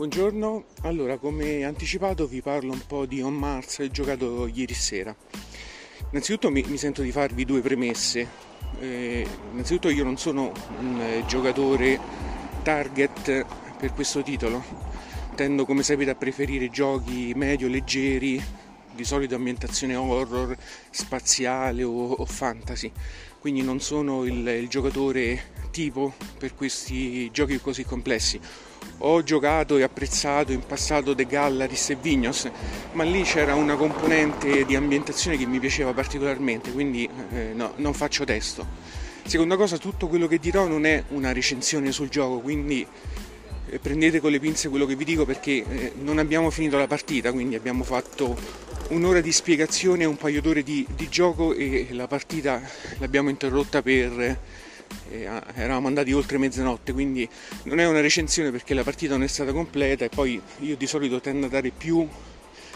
Buongiorno, allora come anticipato vi parlo un po' di On Mars giocato ieri sera. Innanzitutto mi, mi sento di farvi due premesse. Eh, innanzitutto io non sono un eh, giocatore target per questo titolo. Tendo come sapete a preferire giochi medio, leggeri, di solito ambientazione horror, spaziale o, o fantasy. Quindi non sono il, il giocatore tipo per questi giochi così complessi ho giocato e apprezzato in passato The Gallaris e Vignos, ma lì c'era una componente di ambientazione che mi piaceva particolarmente, quindi eh, no, non faccio testo. Seconda cosa, tutto quello che dirò non è una recensione sul gioco, quindi eh, prendete con le pinze quello che vi dico perché eh, non abbiamo finito la partita, quindi abbiamo fatto un'ora di spiegazione e un paio d'ore di, di gioco e la partita l'abbiamo interrotta per eravamo andati oltre mezzanotte, quindi non è una recensione perché la partita non è stata completa e poi io di solito tendo a dare più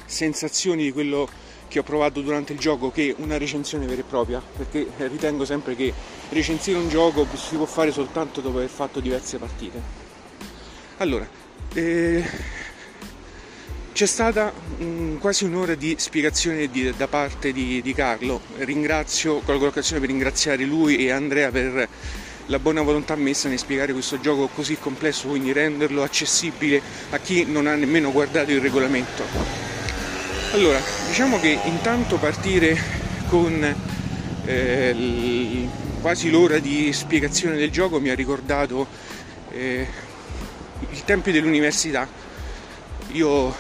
sensazioni di quello che ho provato durante il gioco che una recensione vera e propria, perché ritengo sempre che recensire un gioco si può fare soltanto dopo aver fatto diverse partite. Allora, eh, c'è stata um, quasi un'ora di spiegazione di, da parte di, di Carlo, ringrazio, colgo l'occasione per ringraziare lui e Andrea per la buona volontà messa nel spiegare questo gioco così complesso, quindi renderlo accessibile a chi non ha nemmeno guardato il regolamento. Allora, diciamo che intanto partire con eh, l- quasi l'ora di spiegazione del gioco mi ha ricordato eh, il tempo dell'università. Io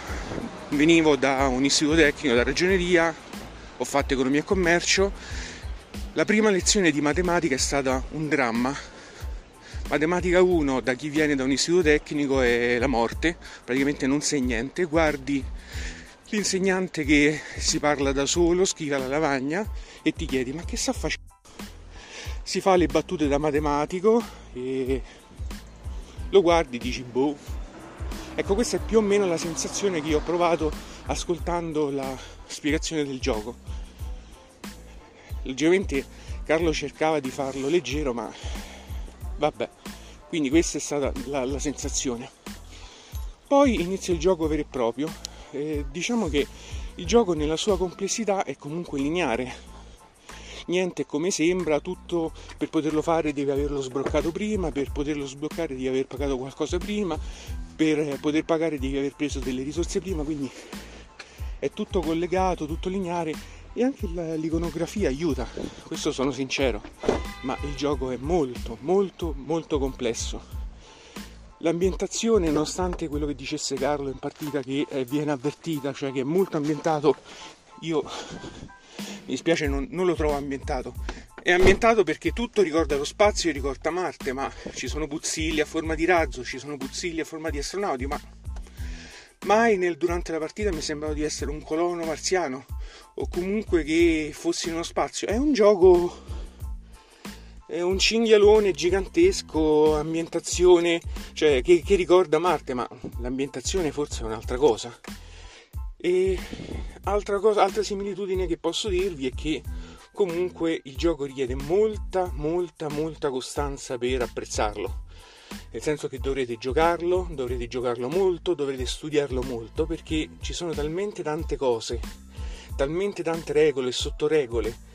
venivo da un istituto tecnico, da ragioneria, ho fatto economia e commercio la prima lezione di matematica è stata un dramma. Matematica 1 da chi viene da un istituto tecnico è la morte, praticamente non sai niente, guardi l'insegnante che si parla da solo, scrive alla lavagna e ti chiedi ma che sta facendo? Si fa le battute da matematico e lo guardi dici boh. Ecco questa è più o meno la sensazione che io ho provato ascoltando la spiegazione del gioco Logicamente Carlo cercava di farlo leggero, ma vabbè, quindi questa è stata la, la sensazione. Poi inizia il gioco vero e proprio. Eh, diciamo che il gioco nella sua complessità è comunque lineare. Niente come sembra, tutto per poterlo fare devi averlo sbloccato prima, per poterlo sbloccare devi aver pagato qualcosa prima, per poter pagare devi aver preso delle risorse prima, quindi è tutto collegato, tutto lineare e anche l'iconografia aiuta, questo sono sincero, ma il gioco è molto molto molto complesso. L'ambientazione, nonostante quello che dicesse Carlo in partita che viene avvertita, cioè che è molto ambientato, io mi dispiace non, non lo trovo ambientato. È ambientato perché tutto ricorda lo spazio e ricorda Marte, ma ci sono puzzilli a forma di razzo, ci sono puzzilli a forma di astronauti, ma mai nel, durante la partita mi sembrava di essere un colono marziano o comunque che fossi in uno spazio. È un gioco, è un cinghialone gigantesco, ambientazione, cioè che, che ricorda Marte, ma l'ambientazione forse è un'altra cosa. E altra, cosa, altra similitudine che posso dirvi è che comunque il gioco richiede molta, molta, molta costanza per apprezzarlo nel senso che dovrete giocarlo, dovrete giocarlo molto, dovrete studiarlo molto perché ci sono talmente tante cose, talmente tante regole e sottoregole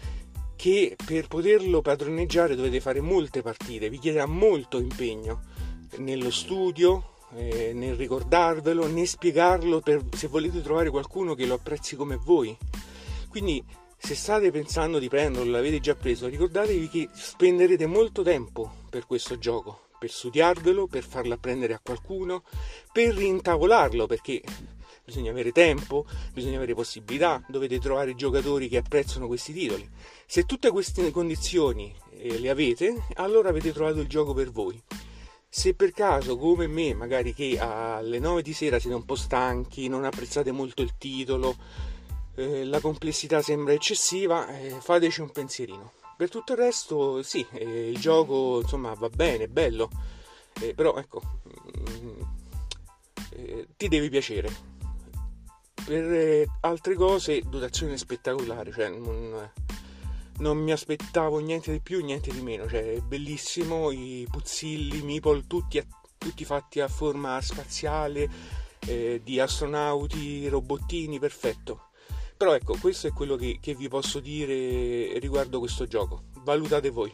che per poterlo padroneggiare dovete fare molte partite, vi chiederà molto impegno nello studio, eh, nel ricordarvelo, né spiegarlo per, se volete trovare qualcuno che lo apprezzi come voi. Quindi se state pensando di prenderlo, l'avete già preso, ricordatevi che spenderete molto tempo per questo gioco per studiarvelo, per farlo apprendere a qualcuno, per rintavolarlo, perché bisogna avere tempo, bisogna avere possibilità, dovete trovare giocatori che apprezzano questi titoli. Se tutte queste condizioni eh, le avete, allora avete trovato il gioco per voi. Se per caso, come me, magari che alle 9 di sera siete un po' stanchi, non apprezzate molto il titolo, eh, la complessità sembra eccessiva, eh, fateci un pensierino. Per tutto il resto, sì, eh, il gioco insomma va bene, è bello, eh, però ecco, mm, eh, ti devi piacere. Per eh, altre cose, dotazione spettacolare, cioè non, non, mi aspettavo niente di più, niente di meno, cioè bellissimo, i puzzilli, i meeple, tutti, tutti fatti a forma spaziale eh, di astronauti, robottini, perfetto. Però ecco, questo è quello che, che vi posso dire riguardo questo gioco. Valutate voi.